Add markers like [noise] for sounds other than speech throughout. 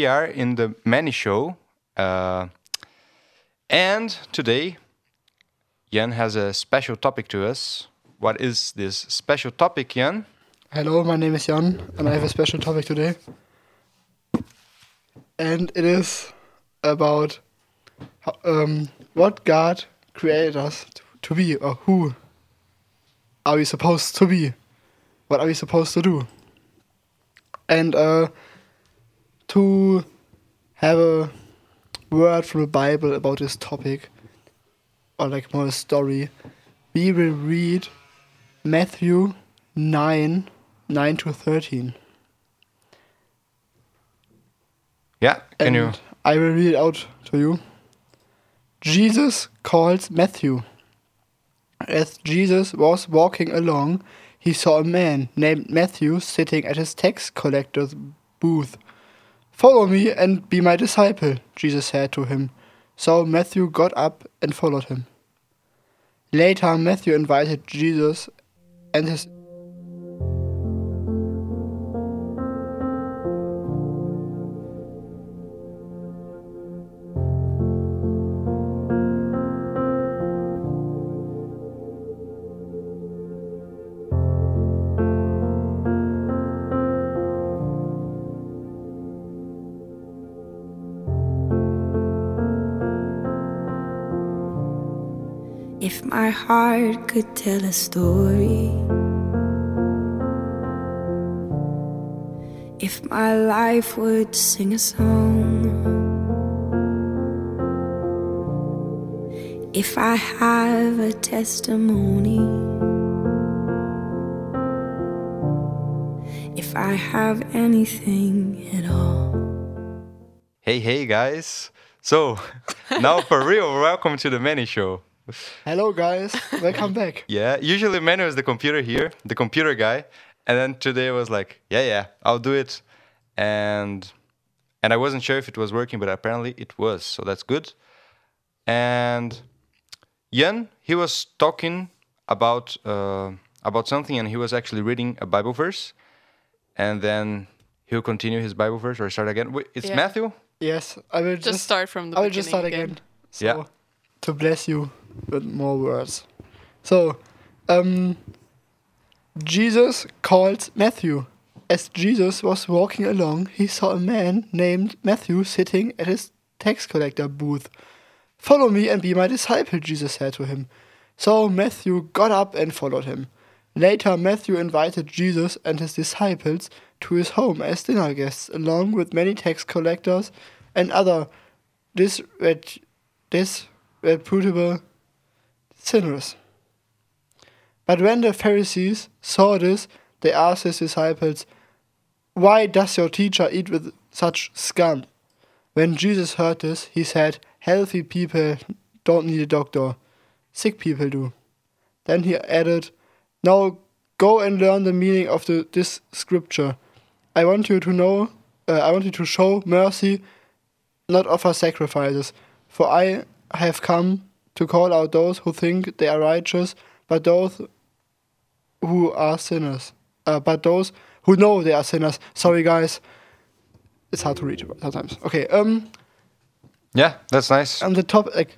We are in the Mannie Show. Uh, and today, Jan has a special topic to us. What is this special topic, Jan? Hello, my name is Jan, and I have a special topic today. And it is about um, what God created us to, to be, or who are we supposed to be? What are we supposed to do? And uh, to have a word from the Bible about this topic, or like more a story, we will read Matthew 9 9 to 13. Yeah, can and you? I will read it out to you. Jesus calls Matthew. As Jesus was walking along, he saw a man named Matthew sitting at his tax collector's booth. Follow me and be my disciple, Jesus said to him. So Matthew got up and followed him. Later, Matthew invited Jesus and his heart could tell a story, if my life would sing a song, if I have a testimony, if I have anything at all. Hey, hey, guys. So, [laughs] now for real, welcome to the Mannie Show. Hello guys, welcome back. [laughs] Yeah, usually Manu is the computer here, the computer guy, and then today I was like, yeah, yeah, I'll do it, and and I wasn't sure if it was working, but apparently it was, so that's good. And Jan, he was talking about uh, about something, and he was actually reading a Bible verse, and then he'll continue his Bible verse or start again. Wait, It's Yeah. Matthew. Yes, I will Just, just, start from the I will beginning just start again. again. So, Yeah. To bless you with more words. So, um, Jesus called Matthew. As Jesus was walking along, he saw a man named Matthew sitting at his tax collector booth. Follow me and be my disciple, Jesus said to him. So Matthew got up and followed him. Later, Matthew invited Jesus and his disciples to his home as dinner guests, along with many tax collectors and other disrep- disreputable sinners. But when the Pharisees saw this, they asked his disciples, Why does your teacher eat with such scum? When Jesus heard this, he said, Healthy people don't need a doctor, sick people do. Then he added, Now go and learn the meaning of the, this scripture. I want you to know, uh, I want you to show mercy, not offer sacrifices. For I have come to call out those who think they are righteous, but those who are sinners. Uh, but those who know they are sinners. Sorry, guys. It's hard to read sometimes. Okay. Um. Yeah, that's nice. On the topic, like,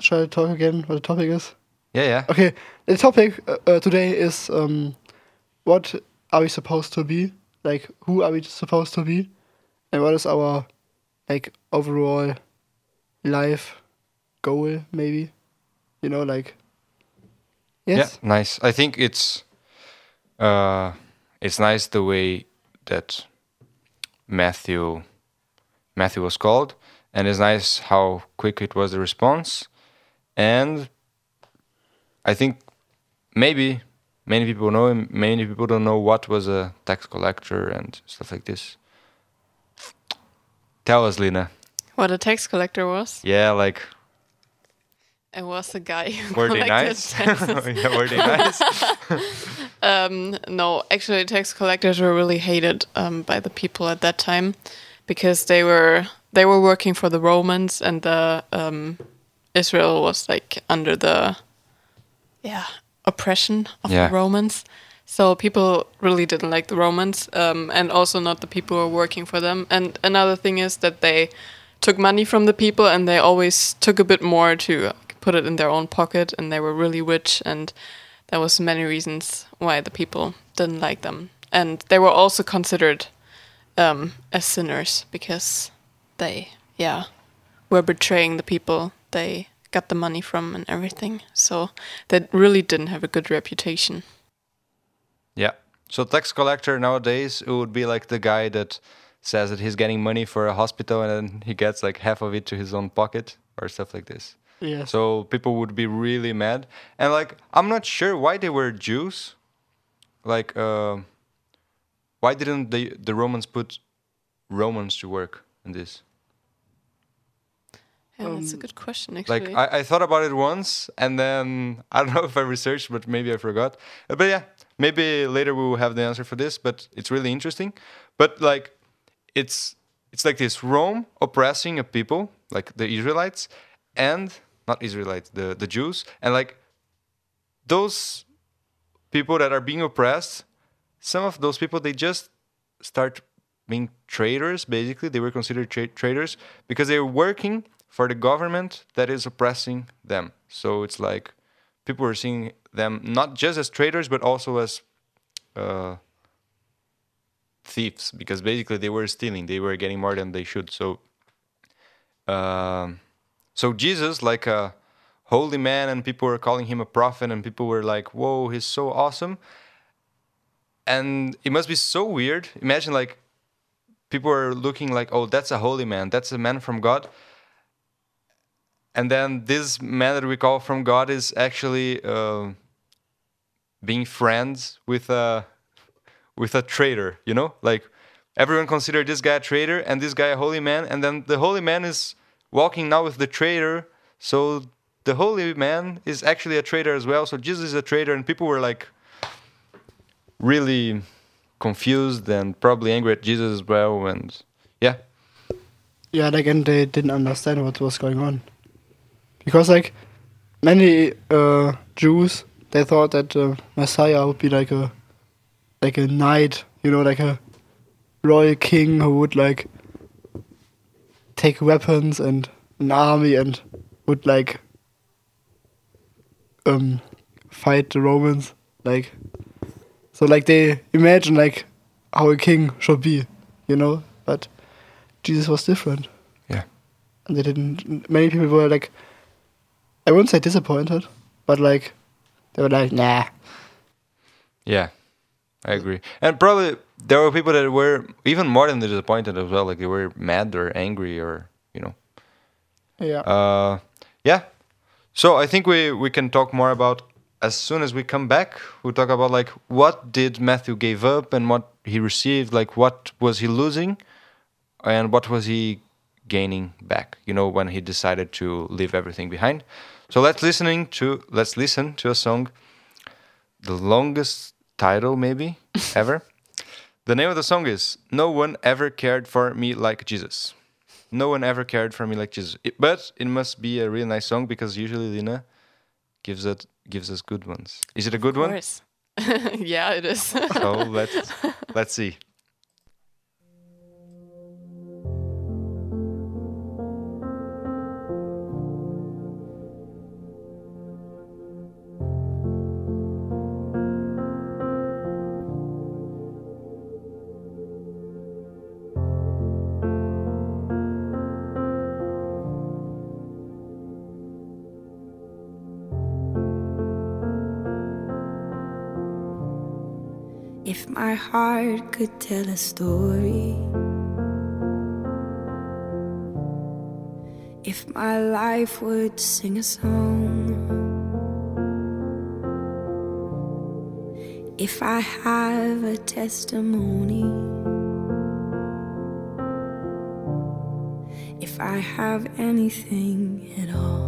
shall I talk again? What the topic is? Yeah, yeah. Okay. The topic uh, uh, today is um, what are we supposed to be? Like, who are we supposed to be? And what is our like overall life goal? Maybe. You know, like. Yes. Yeah, nice. I think it's uh it's nice the way that Matthew Matthew was called and it's nice how quick it was the response and I think maybe many people know him many people don't know what was a tax collector and stuff like this. Tell us Lina. What a tax collector was. Yeah, like It was a guy who were they collected nice? [laughs] [laughs] yeah, were they nice? [laughs] Um, no, actually, tax collectors were really hated um, by the people at that time because they were they were working for the Romans and the um, Israel was like under the yeah oppression of Yeah. the Romans. So people really didn't like the Romans, um, and also not the people who were working for them. And another thing is that they took money from the people, and they always took a bit more to put it in their own pocket, and they were really rich. And there was many reasons why the people didn't like them, and they were also considered um, as sinners because they, yeah, were betraying the people they got the money from and everything. So they really didn't have a good reputation. Yeah. So tax collector nowadays would be like the guy that says that he's getting money for a hospital and then he gets like half of it to his own pocket or stuff like this. Yes. So people would be really mad. And like I'm not sure why they were Jews. Like uh, why didn't the the Romans put Romans to work in this? Yeah, that's a Um, good question, actually. Like I, I thought about it once and then [laughs] I don't know if I researched but maybe I forgot. Uh, But yeah, maybe later we will have the answer for this, but it's really interesting. But like it's it's like this Rome oppressing a people, like the Israelites and not Israelites, the, the Jews, and like those people that are being oppressed, some of those people they just start being traitors basically. They were considered tra- traitors because they were working for the government that is oppressing them. So it's like people were seeing them not just as traitors but also as uh, thieves because basically they were stealing. They were getting more than they should. So um, so jesus like a holy man and people were calling him a prophet and people were like whoa he's so awesome. And it must be so weird. Imagine like people are looking like oh that's a holy man. That's a man from god. And then this man that we call from god is actually uh, being friends with a with a traitor you know? Like everyone considered this guy a traitor and this guy a holy man and then the holy man is walking now with the traitor so the holy man is actually a traitor as well so jesus is a traitor and people were like really confused and probably angry at Jesus as well. And yeah, Yeah, like, and they didn't understand what was going on. Because, like, many uh, Jews, they thought that the Messiah would be like a, like a knight, you know, like a royal king who would, like, take weapons and an army and would, like, um, fight the Romans. Like, so, like, they imagine, like, how a king should be, you know? But Jesus was different yeah, and they didn't. Many people were like, I wouldn't say disappointed, but like, they were like, nah. yeah, I agree. And probably there were people that were even more than disappointed as well. Like they were mad or angry or you know. Yeah. Uh, yeah. So I think we we can talk more about as soon as we come back. We'll talk about like what did Matthew gave up and what he received. Like what was he losing, and what was he gaining back. You know when he decided to leave everything behind. So let's listening to let's listen to a song. The longest title maybe [laughs] ever. The name of the song is "No One Ever Cared for Me Like Jesus." No one ever cared for me like Jesus. It- but it must be a really nice song because usually Lina gives it gives us good ones. Is it a good of one? [laughs] yeah, it is. So let's let's see. Heart could tell a story, if my life would sing a song, if I have a testimony, if I have anything at all.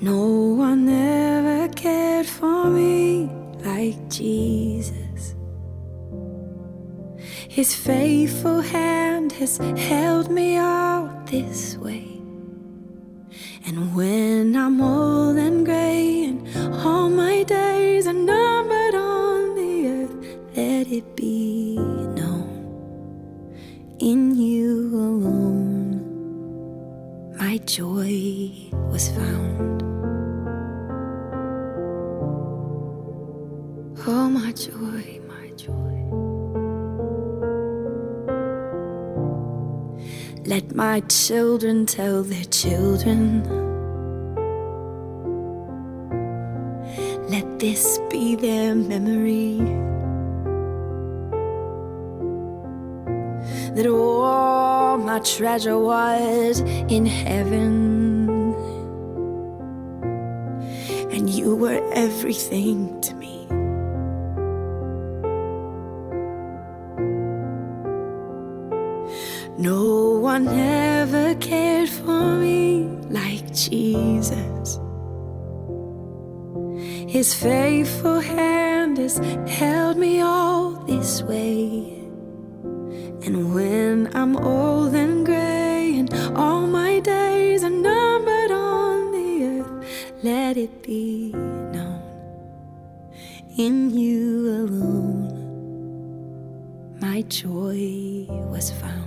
No His faithful hand has held me all this way. Children tell their children. Let this be their memory. That all my treasure was in heaven. And you were everything to me. No one ever Jesus. His faithful hand has held me all this way. And when I'm old and gray and all my days are numbered on the earth, let it be known in you alone my joy was found.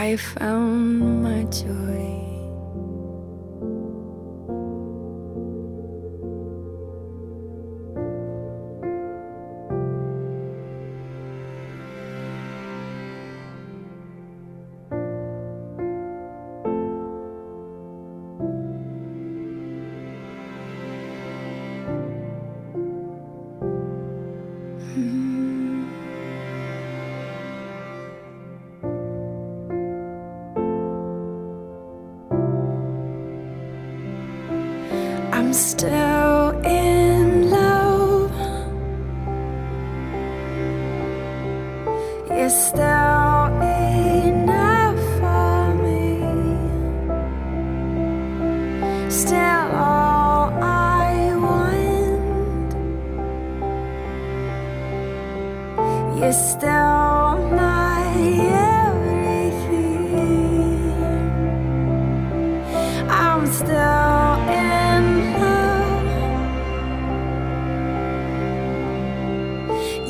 I found my joy. You're still my everything. I'm still in love.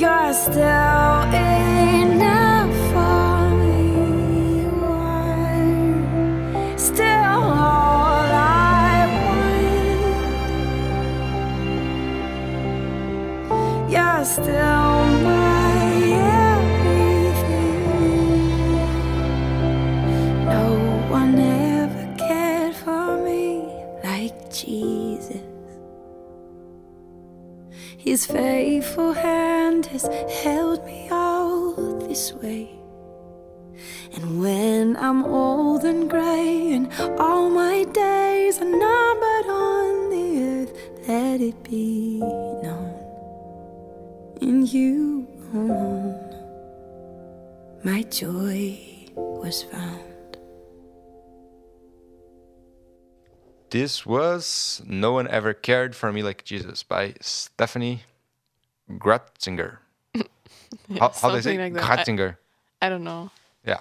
You're still it be known in you alone my joy was found. This was No One Ever Cared for Me Like Jesus by Steffany Gretzinger. Yeah, [laughs] how how they say like. Gratzinger? I, I don't know. Yeah.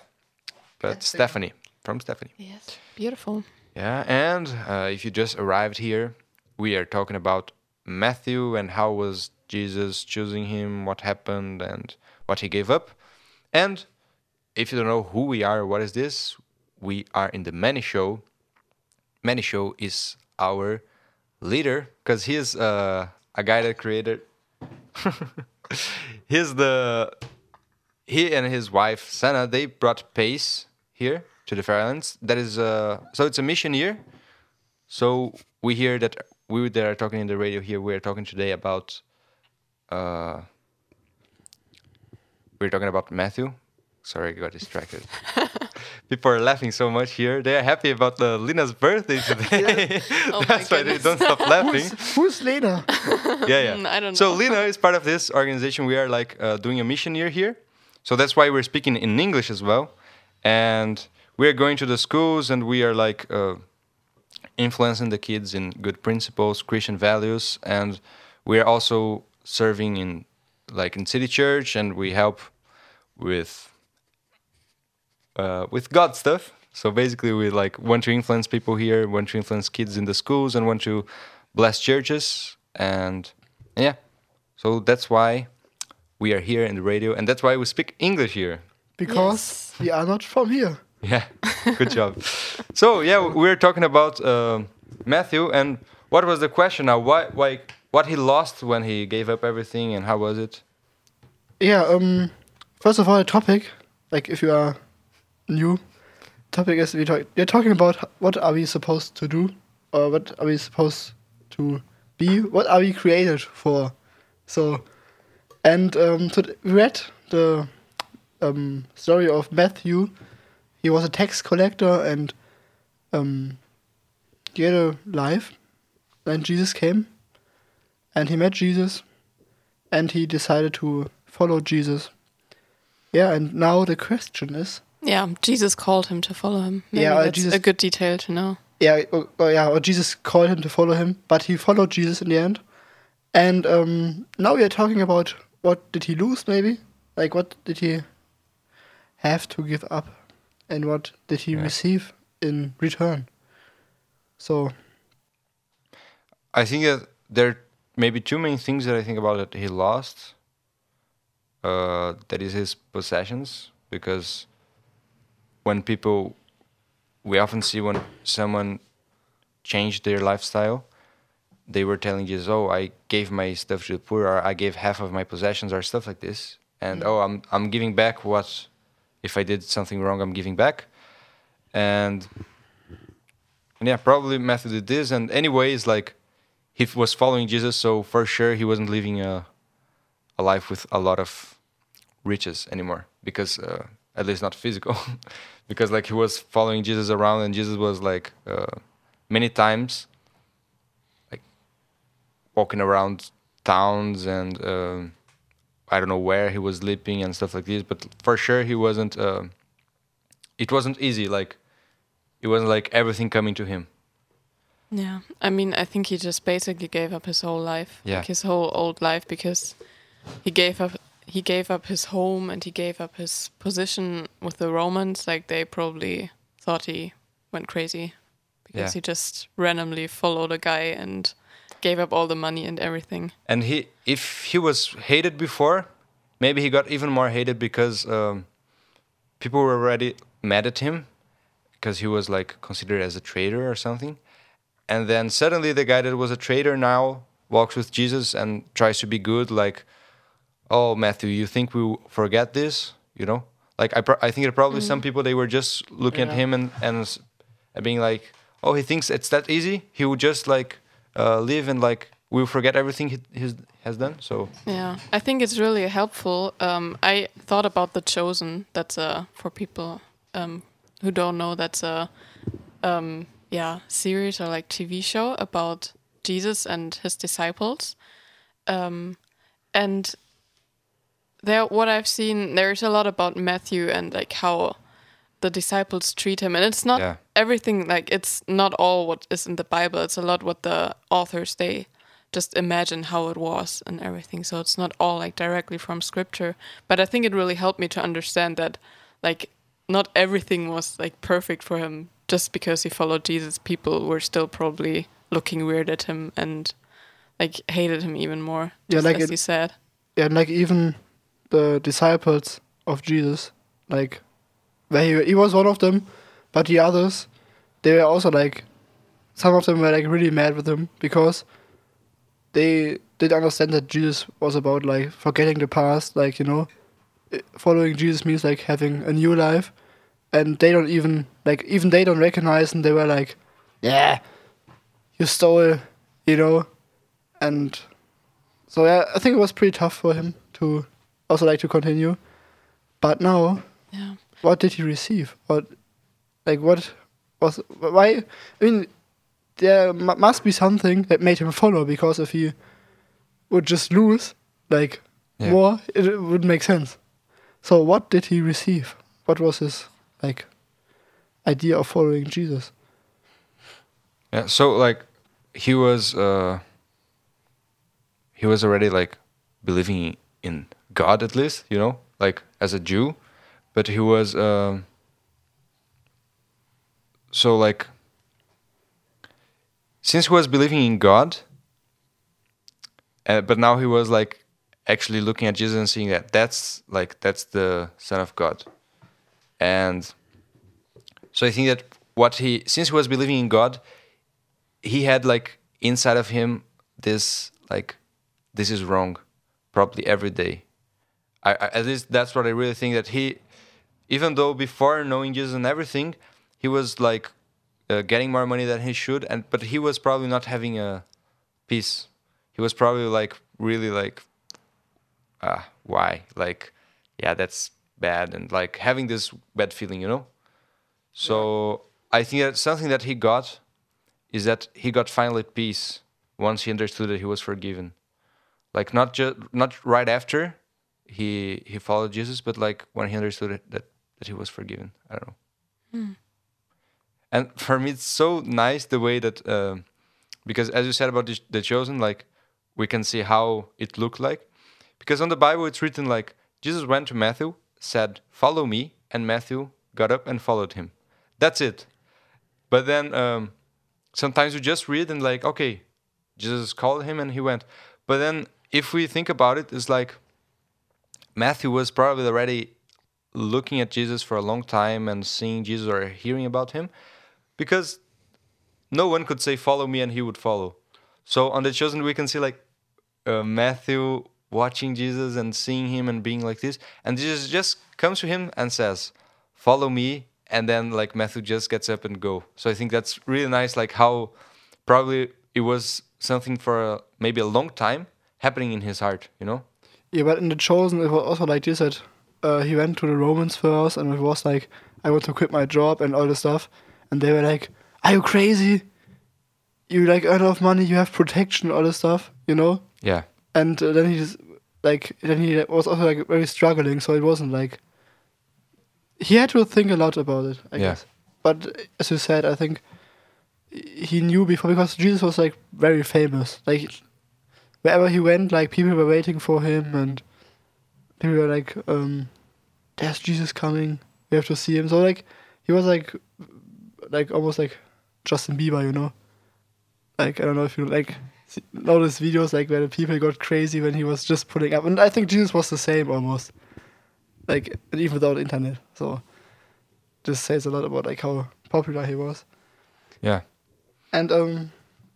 But Stephanie, from Stephanie. Yes, beautiful. Yeah, and uh, if you just arrived here, we are talking about Matthew and how was Jesus choosing him, what happened, and what he gave up. And if you don't know who we are, what is this? We are in the Mannie Show. Mannie Show is our leader because he's uh, a guy that created. [laughs] he's the he and his wife Sana they brought PAIS here to the Faroe Islands. That is uh so it's a mission year. So we hear that we that are talking in the radio here. We are talking today about uh we're talking about Matthew. Sorry, I got distracted. [laughs] People are laughing so much here. They are happy about the Lina's birthday today. [laughs] [laughs] Oh That's why they don't stop laughing Who's Lena? yeah, yeah. Mm, I don't know. So know. Lina is part of this organization. We are like uh, doing a mission year here, so that's why we're speaking in English as well, and we are going to the schools and we are like uh, influencing the kids in good principles, Christian values, and we are also serving in like in city church and we help with uh, with God stuff. So basically, we like want to influence people here, want to influence kids in the schools, and want to bless churches, and yeah. So that's why we are here in the radio, and that's why we speak English here. Because we are not from here. [laughs] Yeah, good job. So yeah, we're talking about um Matthew, and what was the question now? Why, why, what he lost when he gave up everything, and how was it? Yeah, um, first of all, the topic, like if you are new, topic is we talk, we're talking about what are we supposed to do, or what are we supposed to be, what are we created for. So, and um, so we read the um, story of Matthew. He was a tax collector and um, he had a life. Then Jesus came and he met Jesus and he decided to follow Jesus. Yeah, and now the question is, Yeah, Jesus called him to follow him. Maybe Yeah, uh, that's Jesus- a good detail to know. yeah, or, or yeah, or Jesus called him to follow him, but he followed Jesus in the end. And um, now we are talking about what did he lose, maybe? Like what did he have to give up, and what did he Yeah. receive in return? So I think that there are maybe two main things that I think about that he lost. Uh, that is his possessions, because when people, we often see when someone changed their lifestyle, they were telling Jesus, "Oh, I gave my stuff to the poor, or I gave half of my possessions, or stuff like this," and oh, I'm I'm giving back what, if I did something wrong, I'm giving back, and and yeah, probably Matthew did this. And anyways, like he was following Jesus, so for sure he wasn't living a a life with a lot of riches anymore, because uh, at least not physical, [laughs] because like he was following Jesus around, and Jesus was like uh, many times like walking around towns and um I don't know where he was sleeping and stuff like this, but for sure he wasn't. um it wasn't easy. Like it wasn't like everything coming to him. Yeah, I mean, I think he just basically gave up his whole life, Yeah. like his whole old life, because he gave up he gave up his home and he gave up his position with the Romans. Like they probably thought he went crazy because Yeah. he just randomly followed a guy and gave up all the money and everything. And he, if he was hated before, maybe he got even more hated because um, people were already mad at him because he was like considered as a traitor or something. And then suddenly the guy that was a traitor now walks with Jesus and tries to be good. Like, oh Matthew, you think we forget this? You know, like I, I think that probably some people they were just looking at him and and being like, oh, he thinks it's that easy. He would just like uh, live and like we'll forget everything he has done. So Yeah, I think it's really helpful. Um, I thought about the Chosen. That's a for people um, who don't know. That's a um, yeah series or like TV show about Jesus and his disciples. Um, and there, what I've seen, there's a lot about Matthew and like how the disciples treat him, and it's not Yeah. everything. Like it's not all what is in the Bible. It's a lot what the authors they just imagine how it was and everything. So it's not all like directly from scripture. But I think it really helped me to understand that like not everything was like perfect for him just because he followed Jesus. People were still probably looking weird at him and like hated him even more. Yeah, just like as it- he said. and like even the disciples of Jesus, like where he, he was one of them, but the others, they were also like some of them were like really mad with him because they did understand that Jesus was about like forgetting the past, like you know, eh, following Jesus means like having a new life, and they don't even like even they don't recognize, and they were like, yeah, you stole, you know, and so yeah, I think it was pretty tough for him to also like to continue. But now, Yeah. What did he receive? What, like, what was why? I mean, there mu must be something that made him follow because if he would just lose, like Yeah. more, it, it would make sense. So, what did he receive? What was his like idea of following Jesus? Yeah, so like he was uh he was already like believing in God at least, you know, like as a Jew, but he was um so like since he was believing in God, uh, but now he was like actually looking at Jesus and seeing that that's like that's the Son of God, and so I think that what he since he was believing in God, he had like inside of him this like this is wrong, probably every day. I, I at least that's what I really think that he, even though before knowing Jesus and everything, he was like uh, getting more money than he should, and but he was probably not having a peace. He was probably like really like, ah, why? Like, yeah, that's bad, and like having this bad feeling, you know. So I think that something that he got is that he got finally peace once he understood that he was forgiven. Like not just not right after he he followed Jesus, but like when he understood that that he was forgiven. I don't know. And for me, it's so nice the way that um because as you said about the, the chosen, like we can see how it looked like. Because on the Bible, it's written like Jesus went to Matthew, said, "Follow me," and Matthew got up and followed him. That's it. But then um, sometimes you just read and like, okay, Jesus called him and he went. But then if we think about it, it's like Matthew was probably already looking at Jesus for a long time and seeing Jesus or hearing about him because no one could say follow me and he would follow. So on the chosen we can see like uh, Matthew watching Jesus and seeing him and being like this and Jesus just comes to him and says follow me and then like Matthew just gets up and go. So I think that's really nice like how probably it was something for a, maybe a long time happening in his heart, you know? Yeah, but in the chosen, it was also like this that uh, he went to the Romans first, and it was like, I want to quit my job and all this stuff, and they were like, "Are you crazy? You like earn enough money, you have protection, all this stuff, you know." Yeah. And uh, then he just like then he was also like very struggling, so it wasn't like he had to think a lot about it, I Yeah. guess. But as you said, I think he knew before because Jesus was like very famous. Like wherever he went, like people were waiting for him, and people were like, um, "There's Jesus coming. We have to see him." So like he was like, like almost like Justin Bieber, you know. Like I don't know if you like see- know those videos like where the people got crazy when he was just putting up, and I think Jesus was the same almost, like and even without internet. So this says a lot about like how popular he was. Yeah. And um,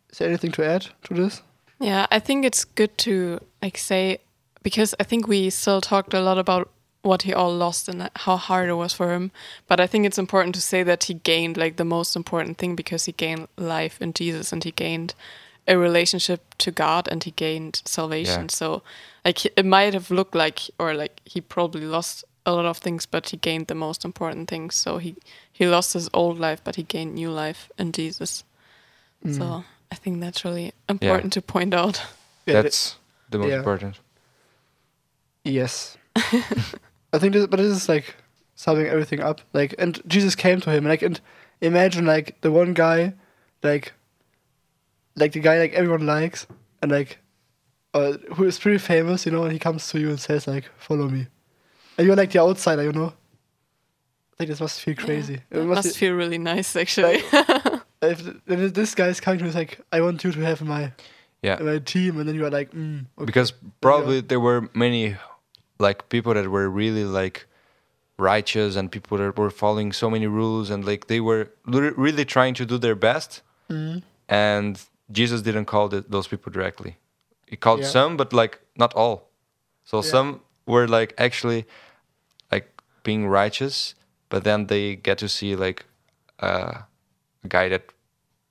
is there anything to add to this? Yeah, I think it's good to like say because I think we still talked a lot about what he all lost and how hard it was for him. But I think it's important to say that he gained like the most important thing because he gained life in Jesus and he gained a relationship to God and he gained salvation. Yeah. So like it might have looked like or like he probably lost a lot of things but he gained the most important things. So he he lost his old life but he gained new life in Jesus. Mm. So I think that's really important to point out. That's the most yeah. important. Yes. [laughs] I think this, but this is like summing everything up. Like, and Jesus came to him, like, and imagine like the one guy, like, like the guy like everyone likes, and like, uh, who is pretty famous, you know, and he comes to you and says like, "Follow me," and you're like the outsider, you know. I think this must feel crazy. Yeah, It must must be- feel really nice, actually. [laughs] if if this guy is coming to you, like, "I want you to have my Yeah. my team," and then you are like, mm, okay. Because probably there were many like people that were really like righteous and people that were following so many rules and like they were really trying to do their best Mhm. and Jesus didn't call the, those people directly. He called Yeah. some but like not all. So Yeah. some were like actually like being righteous but then they get to see like uh, a guy that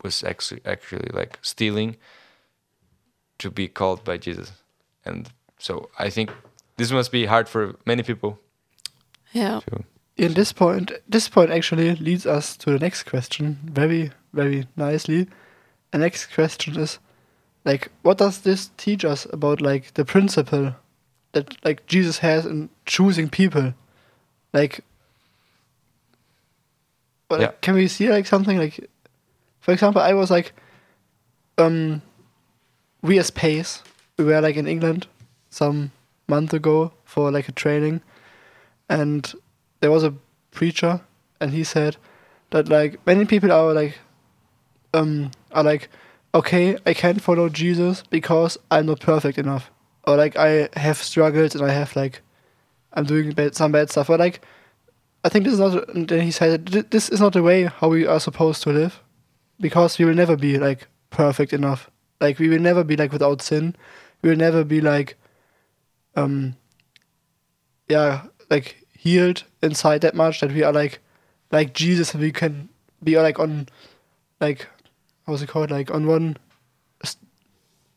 was actually actually like stealing to be called by Jesus. And so I think this must be hard for many people yeah. to in this point this point actually leads us to the next question very very nicely the next question is like what does this teach us about like the principle that like jesus has in choosing people like but like, Yeah. can we see like something like for example i was like um we as PAIS we were like in england some month ago for like a training and there was a preacher and he said that like many people are like um are like okay I can't follow Jesus because I'm not perfect enough or like I have struggled and I have like I'm doing bad, some bad stuff or like I think this is not and then he said this is not the way how we are supposed to live because we will never be like perfect enough. Like we will never be like without sin. We will never be like um yeah like healed inside that much that we are like like Jesus and we can be like on like how's it called like on one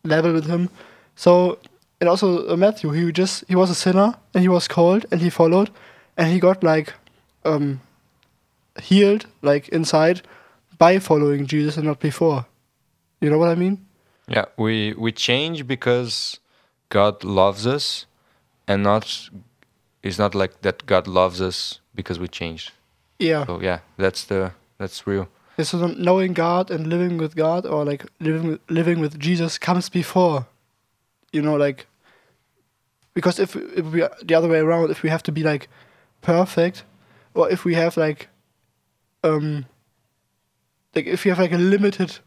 level with him. So and also uh, Matthew he just he was a sinner and he was called and he followed and he got like um healed like inside by following Jesus and not before. You know what I mean? Yeah, we we change because God loves us, and not it's not like that God loves us because we changed. yeah So yeah, that's the that's real. Yeah, so knowing God and living with God or like living living with Jesus comes before, you know, like because if if we are the other way around, if we have to be like perfect, or if we have like um like if you have like a limited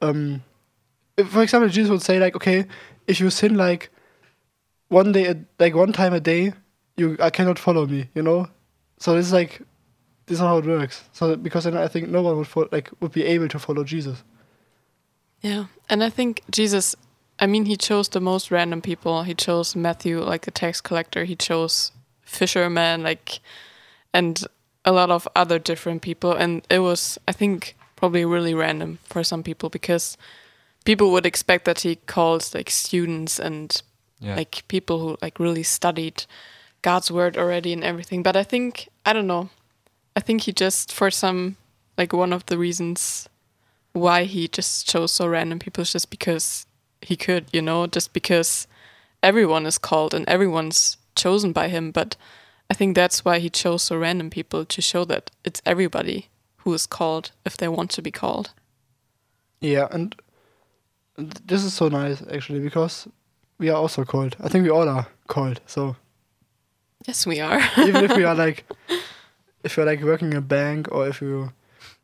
um if, for example Jesus would say like okay if you sin like one day like one time a day you I cannot follow me you know so it's like this is not how it works. So because then I think no one would fo- like would be able to follow Jesus. Yeah, and I think Jesus. I mean, he chose the most random people. He chose Matthew, like the tax collector. He chose fishermen, like, and a lot of other different people. And it was, I think, probably really random for some people because people would expect that he called like students and Yeah. like people who like really studied God's word already and everything. But I think I don't know. I think he just for some like one of the reasons why he just chose so random people is just because he could, you know, just because everyone is called and everyone's chosen by him. But I think that's why he chose so random people to show that it's everybody who is called if they want to be called. Yeah, and and this is so nice actually because we are also cold. I think we all are cold. So Yes, we are. even if we are like, [laughs] if you're like working in a bank or if you,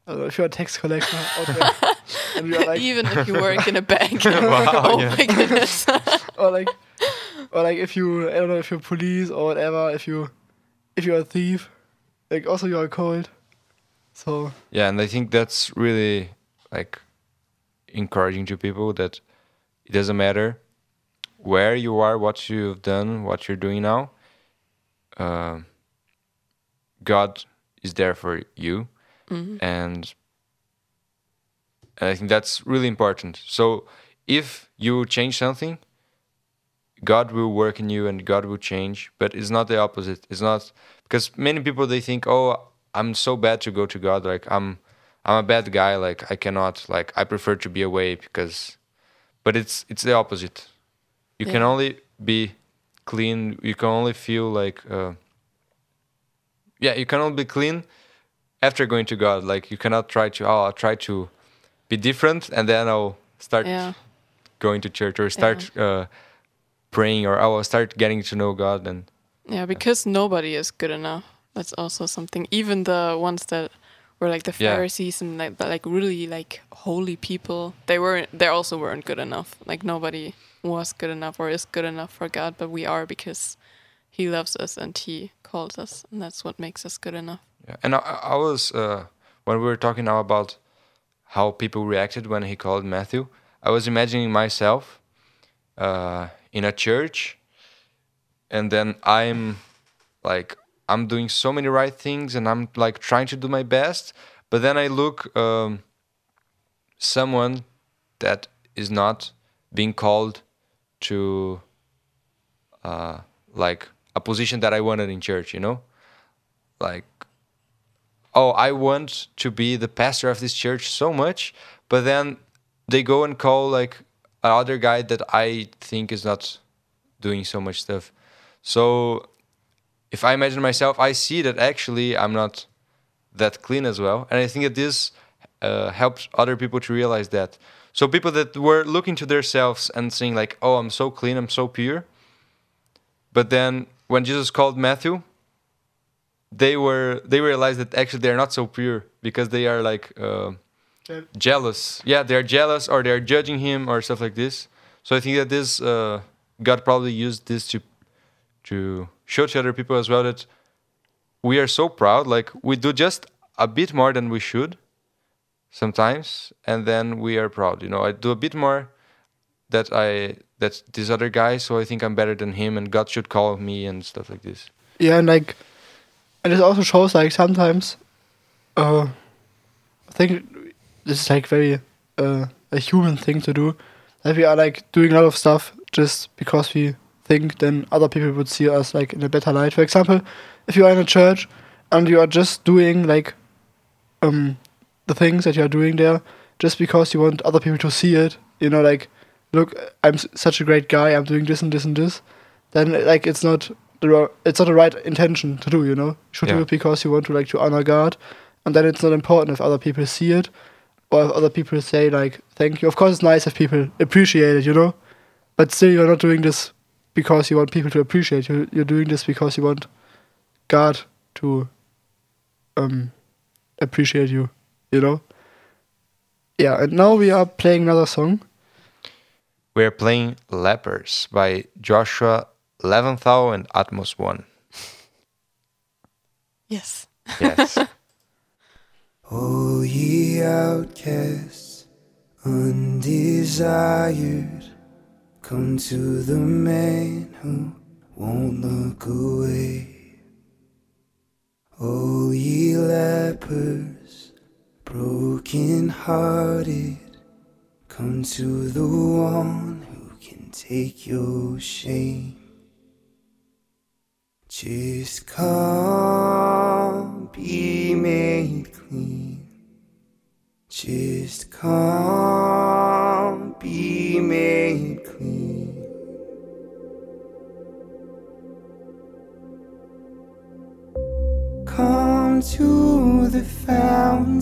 I don't know, if you're a tax collector out there, and we are like, Even if you work in a bank. [laughs] Wow, [laughs] oh my goodness. or like, or like if you, I don't know, if you're police or whatever, if you, if you're a thief, like also you are cold. So Yeah, and I think that's really like encouraging to people that it doesn't matter where you are, what you've done, what you're doing now. Um God is there for you, and and I think that's really important. So if you change something, God will work in you and God will change, but it's not the opposite. It's not because many people they think, "Oh, I'm so bad to go to God. Like I'm I'm a bad guy. Like I cannot. Like I prefer to be away because." But it's it's the opposite. You can only be clean. You can only feel like uh, yeah. You can only be clean after going to God. Like you cannot try to oh I'll try to be different and then I'll start yeah. going to church or start uh, praying or oh, I'll start getting to know God and Yeah, because nobody is good enough. That's also something. Even the ones that were like the Yeah. Pharisees and like the, like really like holy people, they weren't. they also weren't good enough. Like nobody was good enough or is good enough for God, but we are because He loves us and He calls us, and that's what makes us good enough. Yeah, and I, I was uh, when we were talking now about how people reacted when he called Matthew. I was imagining myself uh, in a church, and then I'm like I'm doing so many right things, and I'm like trying to do my best, but then I look um, someone that is not being called to uh, like a position that I wanted in church, you know, like oh, I want to be the pastor of this church so much, but then they go and call like another guy that I think is not doing so much stuff. So if I imagine myself, I see that actually I'm not that clean as well, and I think that this uh, helps other people to realize that. So people that were looking to themselves and saying like, "Oh, I'm so clean, I'm so pure," but then when Jesus called Matthew, they were they realized that actually they're not so pure because they are like uh, Yeah. jealous. Yeah, they're jealous or they're judging him or stuff like this. So I think that this uh, God probably used this to to show to other people as well that we are so proud. Like we do just a bit more than we should sometimes, and then we are proud. You know, I do a bit more that I that this other guy, so I think I'm better than him, and God should call me and stuff like this. Yeah, and like, and it also shows like sometimes, uh, I think this is like very uh, a human thing to do. That we are like doing a lot of stuff just because we think then other people would see us like in a better light. For example, if you are in a church and you are just doing like um the things that you are doing there just because you want other people to see it, you know, like look, I'm s- such a great guy. I'm doing this and this and this. Then like it's not the it's not the right intention to do. You know, you should do it because you want to like to honor God, and then it's not important if other people see it or if other people say like thank you. Of course, it's nice if people appreciate it. You know, but still, you're not doing this because you want people to appreciate you. You're doing this because you want God to um appreciate you. You know. Yeah, and now we are playing another song. We're playing Lepers by Joshua Leventhal and Atmos One. [laughs] Yes. Yes. [laughs] O ye outcasts, undesired, come to the man who won't look away. O ye lepers, broken hearted, come to the one who can take your shame. Just come, be made clean. Just come, be made clean. To the fountain.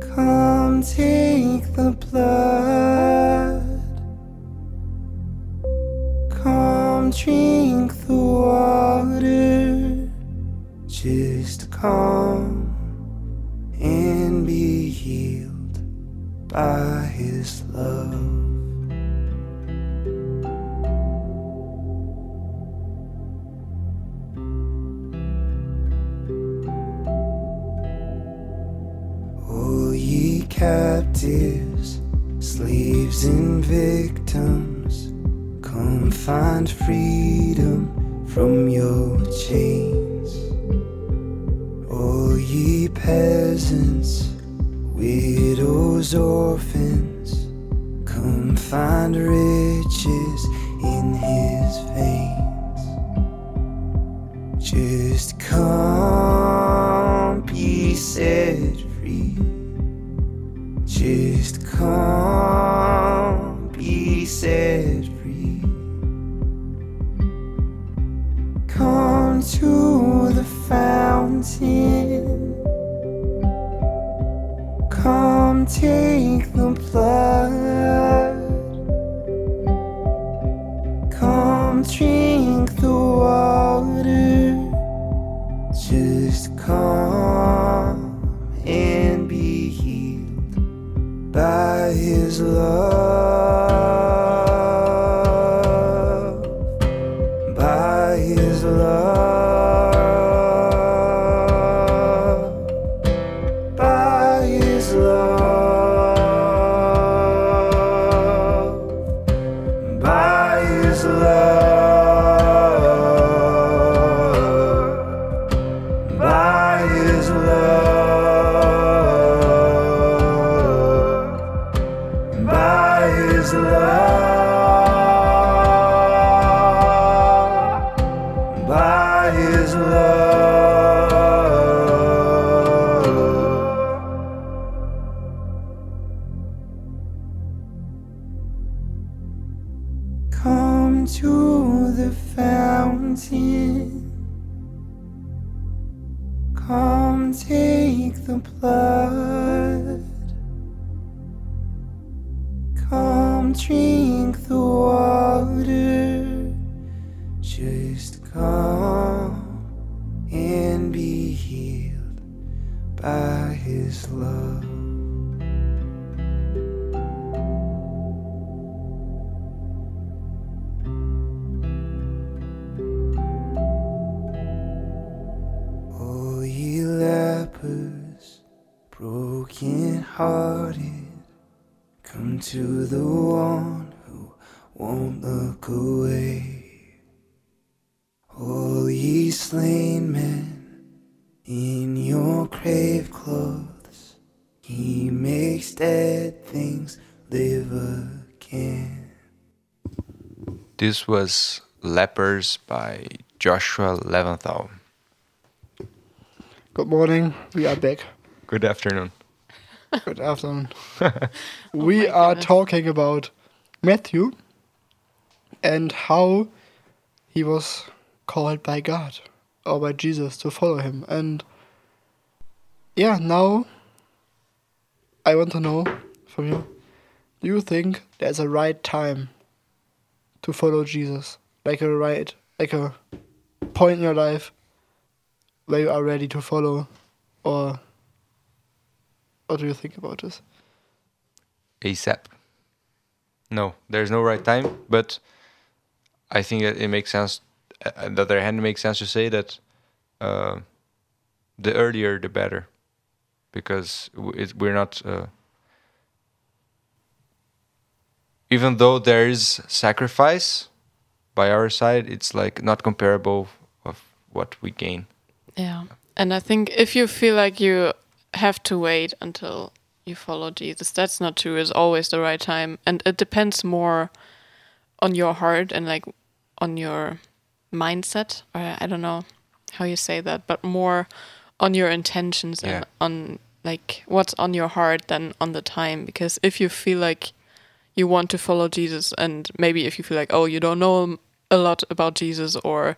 Come take the blood. Come drink the water. Just come and be healed by his love. Captives, slaves and victims, come find freedom from your chains. O ye peasants, widows, orphans, come find riches in his veins. Just come, set free. Just come, be set free. Come to the fountain. Come take broken hearted, come to the one who won't look away. All ye slain men in your grave clothes, he makes dead things live again. This was Lepers by Joshua Leventhal. Good morning. We are back. Good afternoon. Good afternoon. [laughs] Oh we are goodness. talking about Matthew and how he was called by God or by Jesus to follow him. And yeah, now I want to know from you do you think there's a right time to follow Jesus? Like a right, like a point in your life where you are ready to follow? Or what do you think about this? ASAP. No, there's no right time, but I think that it makes sense. On the other hand, it makes sense to say that uh, the earlier the better, because it, we're not. Uh, even though there is sacrifice by our side, it's like not comparable of what we gain. Yeah. And I think if you feel like you have to wait until you follow Jesus, that's not true. It's always the right time. And it depends more on your heart and like on your mindset. Or I don't know how you say that, but more on your intentions Yeah. and on like what's on your heart than on the time. Because if you feel like you want to follow Jesus, and maybe if you feel like, oh, you don't know a lot about Jesus or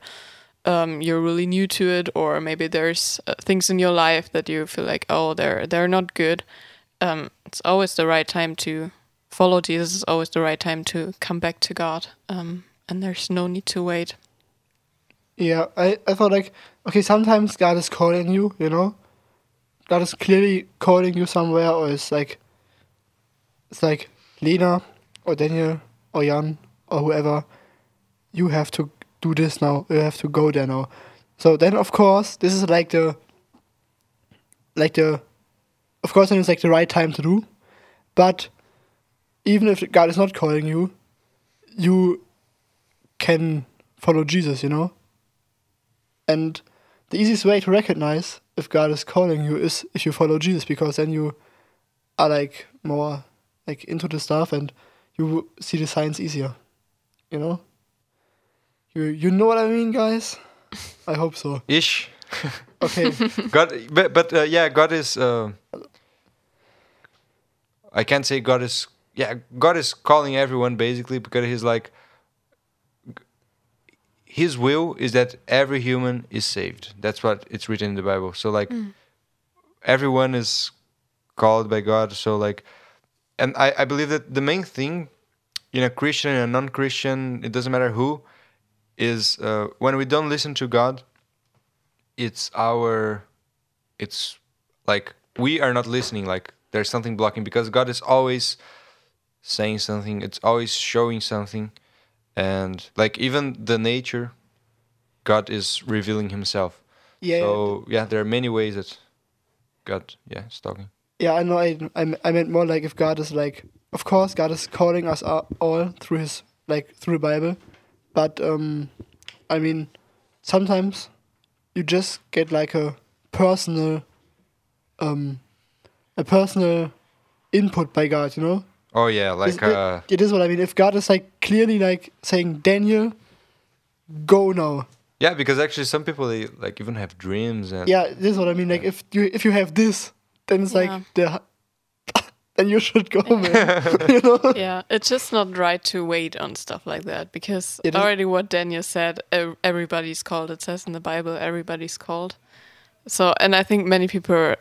um, you're really new to it, or maybe there's uh, things in your life that you feel like, oh, they're they're not good. Um, it's always the right time to follow Jesus. It's always the right time to come back to God, um, and there's no need to wait. Yeah, I, I thought like okay, sometimes God is calling you, you know. God is clearly calling you somewhere or it's like it's like Lena or Daniel or Jan or whoever, you have to do this now, you have to go there now. So then of course this is like the like the of course then it's like the right time to do. But even if God is not calling you, you can follow Jesus, you know? And the easiest way to recognize if God is calling you is if you follow Jesus, because then you are like more like into the stuff and you see the signs easier. You know? You you know what I mean, guys? I hope so. Ish. Okay. [laughs] God, but but uh, yeah, God is. Uh, I can't say God is. Yeah, God is calling everyone basically because He's like. His will is that every human is saved. That's what it's written in the Bible. So like, everyone is called by God. So like, and I I believe that the main thing in a Christian and a non-Christian, it doesn't matter who, is uh, when we don't listen to God, it's our it's like we are not listening like there's something blocking because god is always saying something it's always showing something and like even the nature god is revealing himself Yeah. so yeah there are many ways that god yeah is talking Yeah, I know. I, I I meant more like if God is like, of course, God is calling us all through His like through the Bible, but um, I mean, sometimes you just get like a personal, um, a personal input by God. You know, oh yeah Is- like uh it is what I mean. If God is like clearly like saying, Daniel, go now. yeah because actually some people they like even have dreams and Yeah, this is what I mean. Like if you if you have this, then it's Yeah. like the. Then you should go, man. [laughs] you know. yeah, it's just not right to wait on stuff like that because It is- already what Daniel said, everybody's called. It says in the Bible, everybody's called. So, and I think many people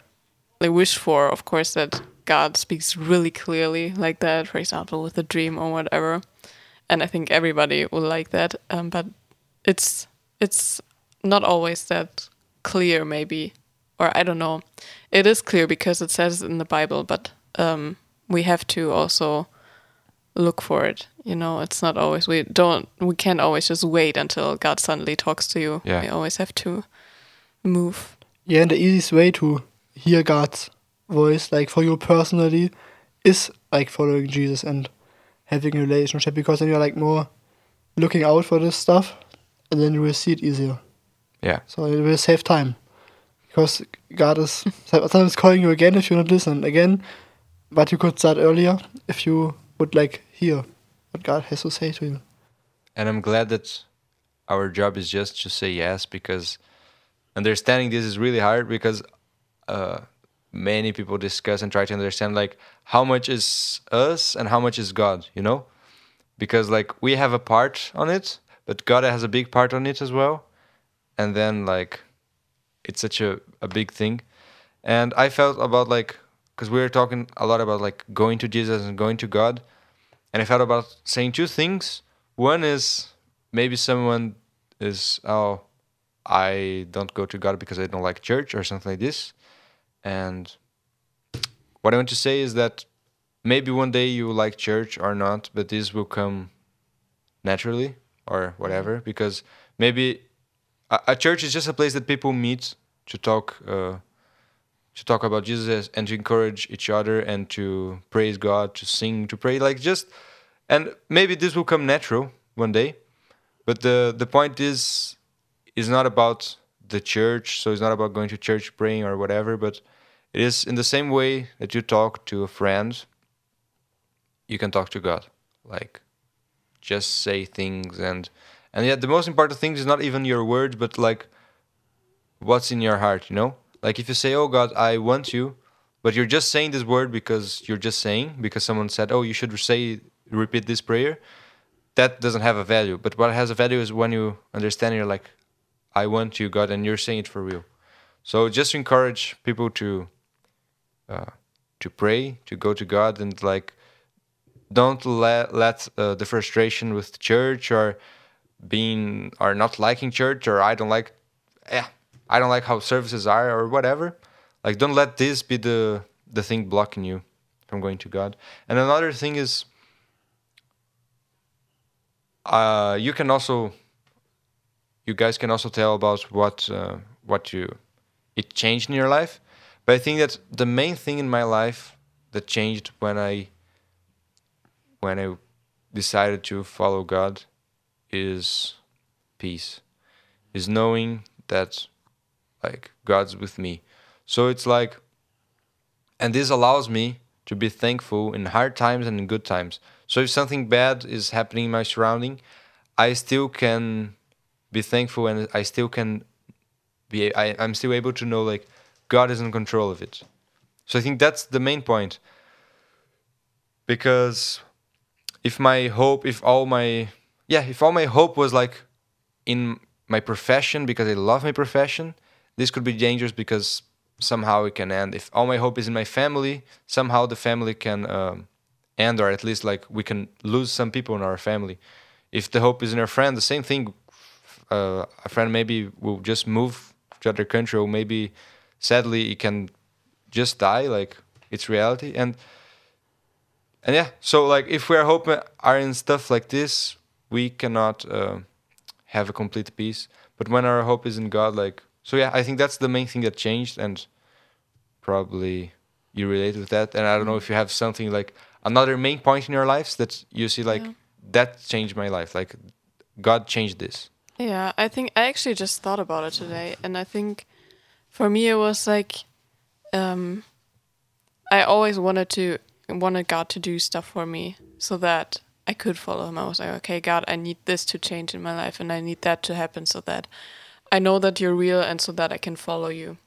they wish for, of course, that God speaks really clearly like that. For example, with a dream or whatever. And I think everybody will like that. Um, but it's it's not always that clear, maybe, or I don't know. It is clear because it says in the Bible, but um, we have to also look for it. You know, it's not always we don't we can't always just wait until God suddenly talks to you. Yeah. We always have to move. Yeah, and the easiest way to hear God's voice, like for you personally, is like following Jesus and having a relationship because then you're like more looking out for this stuff and then you will see it easier. Yeah. So it will save time. Because God is [laughs] sometimes calling you again if you're not listen again. But you could start earlier if you would like hear what God has to say to you. And I'm glad that our job is just to say yes because understanding this is really hard because uh, many people discuss and try to understand like how much is us and how much is God, you know? Because like we have a part on it, but God has a big part on it as well. And then like it's such a, a big thing. And I felt about like because we were talking a lot about like going to Jesus and going to God. And I thought about saying two things. One is maybe someone is oh I don't go to God because I don't like church or something like this. And what I want to say is that maybe one day you like church or not, but this will come naturally or whatever because maybe a, a church is just a place that people meet to talk uh, to talk about Jesus and to encourage each other and to praise God, to sing, to pray, like just and maybe this will come natural one day. But the the point is is not about the church, so it's not about going to church praying or whatever, but it is in the same way that you talk to a friend, you can talk to God. Like just say things and and yet the most important thing is not even your words, but like what's in your heart, you know? Like if you say, "Oh God, I want you," but you're just saying this word because you're just saying because someone said, "Oh, you should say repeat this prayer." That doesn't have a value. But what has a value is when you understand you're like, "I want you, God," and you're saying it for real. So just encourage people to uh, to pray, to go to God, and like don't let let uh, the frustration with church or being or not liking church or I don't like yeah I don't like how services are or whatever. Like don't let this be the the thing blocking you from going to God. And another thing is uh you can also you guys can also tell about what uh, what you it changed in your life. But I think that the main thing in my life that changed when I when I decided to follow God is peace. Is knowing that like God's with me. So it's like and this allows me to be thankful in hard times and in good times. So if something bad is happening in my surrounding, I still can be thankful and I still can be I, I'm still able to know like God is in control of it. So I think that's the main point. Because if my hope, if all my yeah, if all my hope was like in my profession because I love my profession, this could be dangerous because somehow it can end. If all my hope is in my family, somehow the family can um, end, or at least like we can lose some people in our family. If the hope is in our friend, the same thing. Uh, a friend maybe will just move to other country, or maybe sadly he can just die. Like it's reality, and and yeah. So like if we are hoping are in stuff like this, we cannot uh, have a complete peace. But when our hope is in God, like so yeah, I think that's the main thing that changed, and probably you relate with that. And I don't know if you have something like another main point in your lives that you see like Yeah. that changed my life. Like God changed this. Yeah, I think I actually just thought about it today, and I think for me it was like um, I always wanted to wanted God to do stuff for me so that I could follow Him. I was like, okay, God, I need this to change in my life, and I need that to happen so that I know that you're real, and so that I can follow you.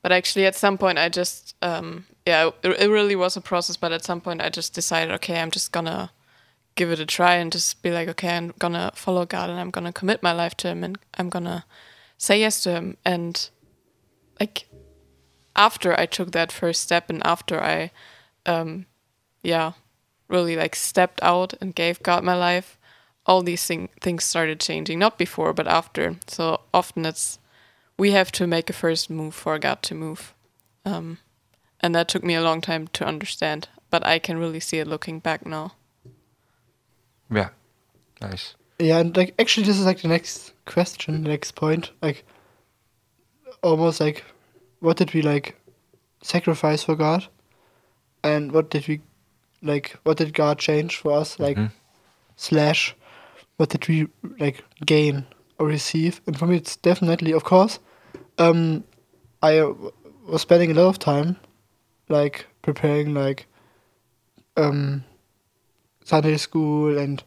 But actually, at some point, I just um, yeah, it, it really was a process. But at some point, I just decided, okay, I'm just gonna give it a try and just be like, okay, I'm gonna follow God and I'm gonna commit my life to Him and I'm gonna say yes to Him. And like after I took that first step and after I, um, yeah, really like stepped out and gave God my life, all these thing, things started changing. Not before, but after. So often it's we have to make a first move for God to move, um, and that took me a long time to understand. But I can really see it looking back now. Yeah. Nice. Yeah, and like actually, this is like the next question, the next point. Like, almost like, what did we like sacrifice for God, and what did we like? What did God change for us? Like, Mhm. slash, what did we like gain or receive? And for me, it's definitely, of course, um, I was spending a lot of time, like preparing like, um, Sunday school and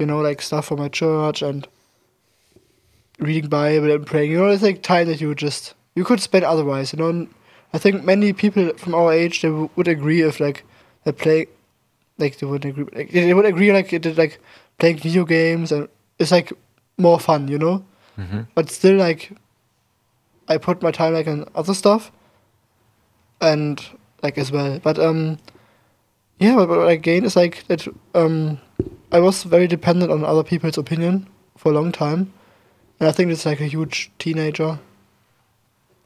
you know, like stuff for my church and reading Bible and praying. You know, it's like time that you would just you could spend otherwise. You know, and I think many people from our age they would agree if like they play, like they would agree, like, they would agree like it like playing video games and it's like more fun. You know, Mm-hmm. but still like I put my time like on other stuff and like as well. But um yeah, but what I gained is like that um I was very dependent on other people's opinion for a long time. And I think it's like a huge teenager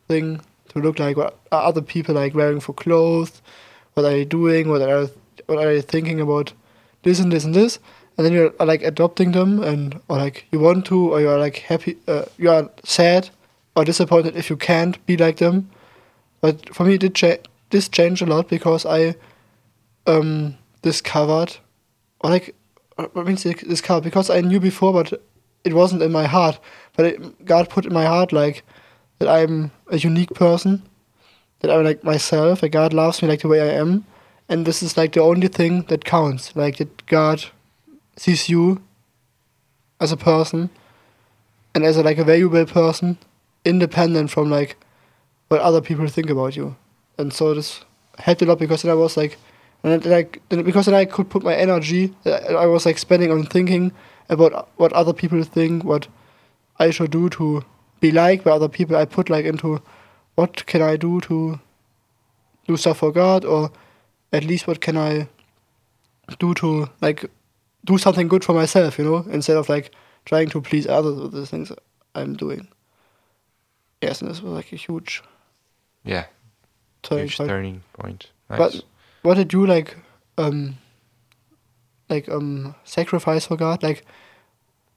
thing to look like what are other people like wearing for clothes, what are they doing, what are what are they thinking about this and this and this, and then you're like adopting them and or like you want to or you're like happy, uh, you are sad or disappointed if you can't be like them. But for me, it did cha- this changed a lot because I um discovered or like uh, what means dis- discovered because I knew before, but it wasn't in my heart. But it, God put in my heart like that I'm a unique person, that I'm like myself. That God loves me like the way I am, and this is like the only thing that counts. Like that God sees you as a person, and as a, like a valuable person, independent from like what other people think about you. And so this helped a lot because then I was like, and then, like because then I could put my energy that I was like spending on thinking about what other people think, what I should do to be liked by other people. I put like into what can I do to do stuff for God, or at least what can I do to like do something good for myself, you know, instead of like trying to please others with the things I'm doing. Yes, and this was like a huge Yeah. turning Huge point. turning point. Nice. But what did you like um like um sacrifice for God? Like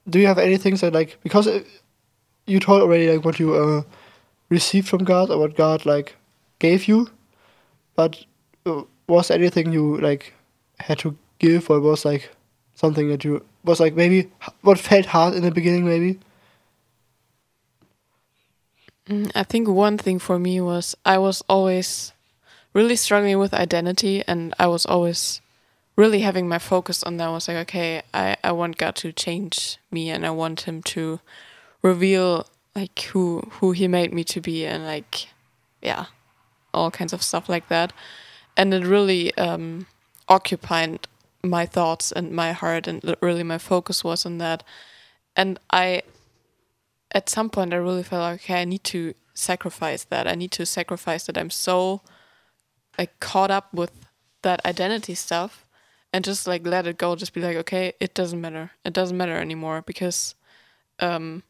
do you have anything that like because uh, you told already like what you uh received from God or what God like gave you, but uh, was anything you like had to give or was like something that you was like maybe what felt hard in the beginning maybe? Mm, I think one thing for me was I was always really struggling with identity, and I was always really having my focus on that. I was like, okay, I, I want God to change me, and I want Him to reveal like who who He made me to be, and like, yeah, all kinds of stuff like that. And it really um, occupied my thoughts and my heart, and really my focus was on that. And I at some point I really felt like okay, I need to sacrifice that. I need to sacrifice that I'm so like caught up with that identity stuff and just like let it go. Just be like, okay, it doesn't matter. It doesn't matter anymore because um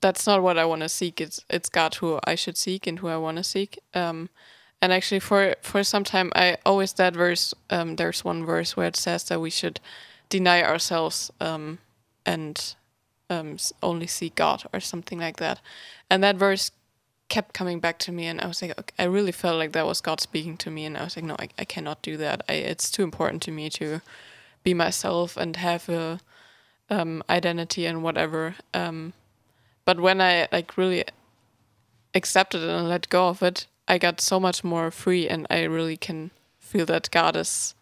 that's not what I want to seek. It's it's God who I should seek and who I want to seek. Um and actually for for some time I always that verse um there's one verse where it says that we should deny ourselves um and um, only see God or something like that. And that verse kept coming back to me, and I was like, okay, I really felt like that was God speaking to me, and I was like, no, I, I cannot do that. I, it's too important to me to be myself and have a um, identity and whatever. Um, but when I like really accepted and let go of it, I got so much more free, and I really can feel that God is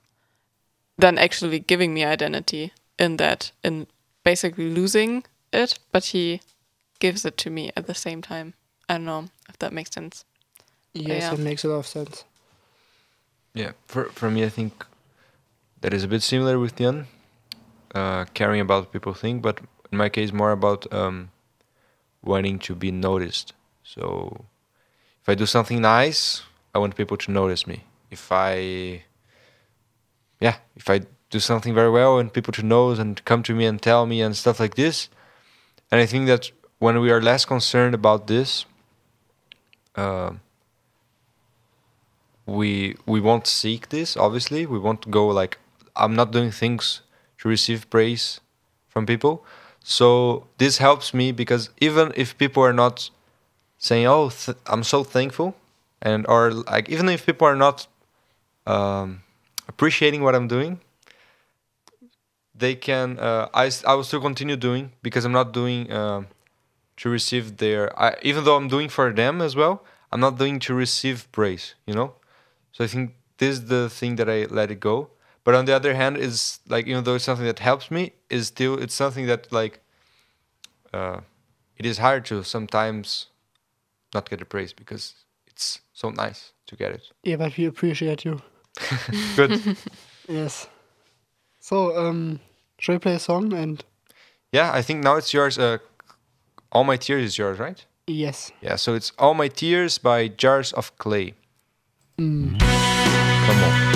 then actually giving me identity in that, in basically losing it, but he gives it to me at the same time. I don't know if that makes sense. Yes, Yeah. it makes a lot of sense. Yeah, for for me, I think that is a bit similar with Jan, uh, caring about what people think, but in my case, more about um, wanting to be noticed. So, if I do something nice, I want people to notice me. If I, yeah, if I do something very well and people to know and come to me and tell me and stuff like this. And I think that when we are less concerned about this, uh, we we won't seek this. Obviously, we won't go like I'm not doing things to receive praise from people. So this helps me because even if people are not saying, "Oh, th- I'm so thankful," and or like even if people are not um, appreciating what I'm doing, they can. Uh, I I will still continue doing because I'm not doing uh, to receive their. I, even though I'm doing for them as well, I'm not doing to receive praise. You know, so I think this is the thing that I let it go. But on the other hand, is like even though it's something that helps me, is still it's something that like uh, it is hard to sometimes not get the praise because it's so nice to get it. Yeah, but we appreciate you. [laughs] Good. [laughs] Yes. So, um, should we play a song? And yeah, I think now it's yours. Uh, All my tears is yours, right? yes. Yeah. So it's All my tears by Jars of Clay. Mm. Come on.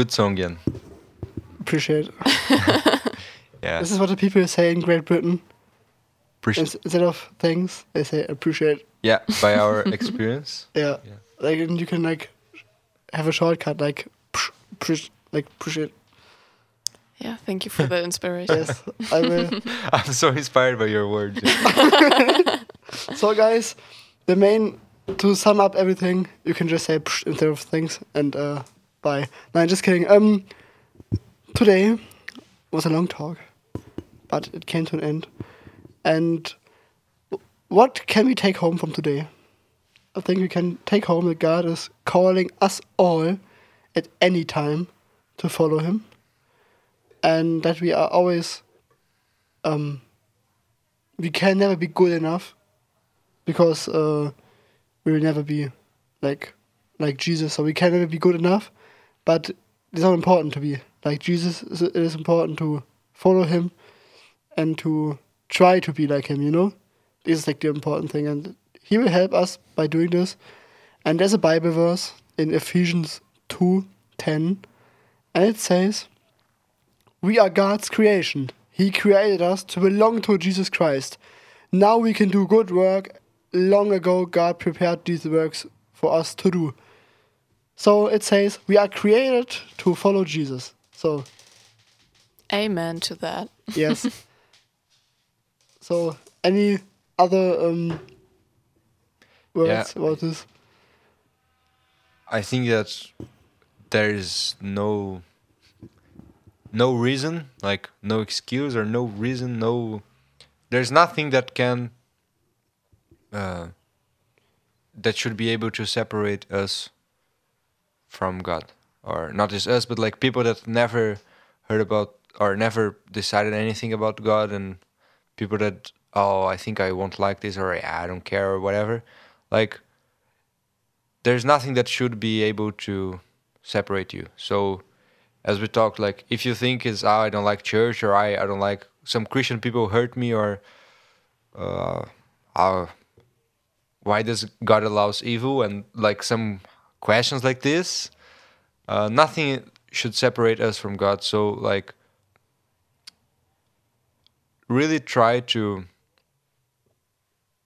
Good song, Jan. Appreciate it. [laughs] Yeah. This is what the people say in Great Britain. Appreciate- Instead of thanks, they say appreciate. Yeah, by our [laughs] experience. Yeah. Yeah. Like and you can like have a shortcut like psh, psh, like appreciate. Yeah, thank you for the inspiration. Yes, I will. [laughs] I'm so inspired by your words. So guys, the main to sum up everything, you can just say psh instead of things and uh bye. No, just kidding. Um today was a long talk, but it came to an end. And what can we take home from today? I think we can take home that God is calling us all at any time to follow him. And that we are always um we can never be good enough because uh, we will never be like like Jesus. So we can never be good enough, but it's not important to be like Jesus. It's- important to follow Him and to try to be like Him. You know, this is like the important thing, and He will help us by doing this. And there's a Bible verse in Ephesians two ten, and it says, "We are God's creation. He created us to belong to Jesus Christ." Now we can do good work. Long ago, God prepared these works for us to do. So it says we are created to follow Jesus. So, Amen to that. yes. [laughs] so, any other um, words about this? I think that there is no no reason, like no excuse or no reason, no there's nothing that can uh, that should be able to separate us from God. Or not just us, but like people that never heard about or never decided anything about God and people that oh I think I won't like this or I don't care or whatever. Like there's nothing that should be able to separate you. So, as we talked, like if you think is oh, I don't like church or I I don't like some Christian people hurt me or uh, uh why does God allows evil and like some questions like this, uh, nothing should separate us from God. So like really try to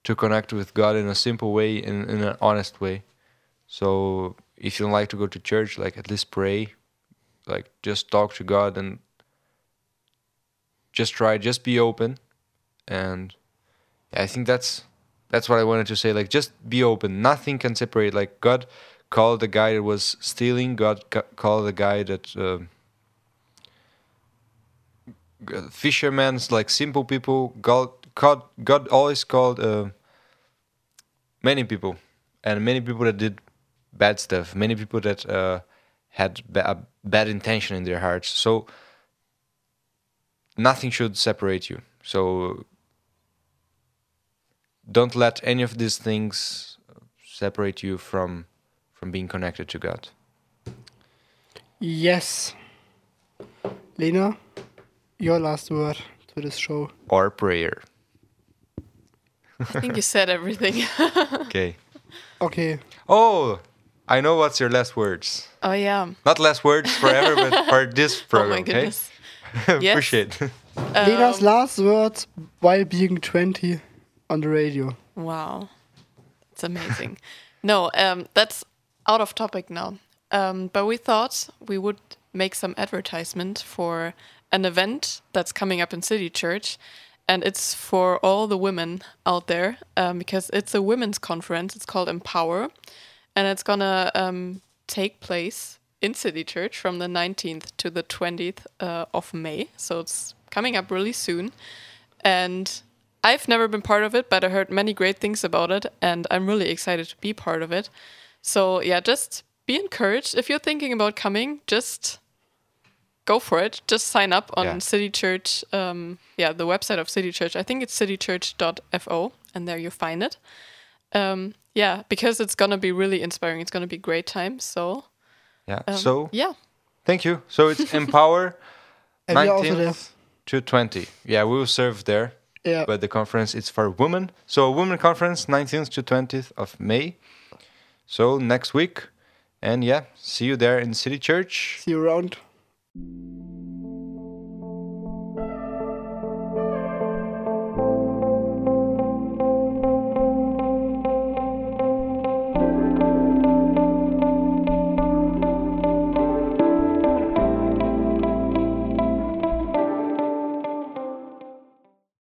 to connect with God in a simple way, in, in an honest way. So if you don't like to go to church, like at least pray, like just talk to God and just try, just be open, and I think that's that's what I wanted to say. Like just be open. Nothing can separate. Like God called the guy that was stealing. God ca- called the guy that. g- fishermen's like simple people god god, god always called uh, many people and many people that did bad stuff many people that uh, had ba- a bad intention in their hearts so nothing should separate you so don't let any of these things separate you from from being connected to god Yes. Lena, your last word to this show. or prayer I think you said everything. [laughs] [laughs] okay Okay. oh i know what's your last words oh yeah. not last words forever but [laughs] for this program. Oh program my goodness. okay Yes. appreciate Lena's Um, last words while being 20 on the radio. Wow, it's amazing. no, um, that's out of topic now. Um, but we thought we would make some advertisement for an event that's coming up in City Church, and it's for all the women out there um, because it's a women's conference. It's called Empower, and it's gonna um, take place in City Church from the 19th to the 20th uh, of May. So it's coming up really soon, and I've never been part of it, but I heard many great things about it, and I'm really excited to be part of it. So yeah, just be encouraged. If you're thinking about coming, just go for it. Just sign up on Yeah. City Church. Um, yeah, the website of City Church. I think it's citychurch.fo, and there you find it. Um, yeah, because it's gonna be really inspiring. It's gonna be great time. So yeah um, so yeah, thank you so it's [laughs] empower And we are also there. 19th to 20 yeah we will serve there Yeah. but the conference is for women so a women conference 19th to 20th of may so next week and yeah see you there in city church See you around.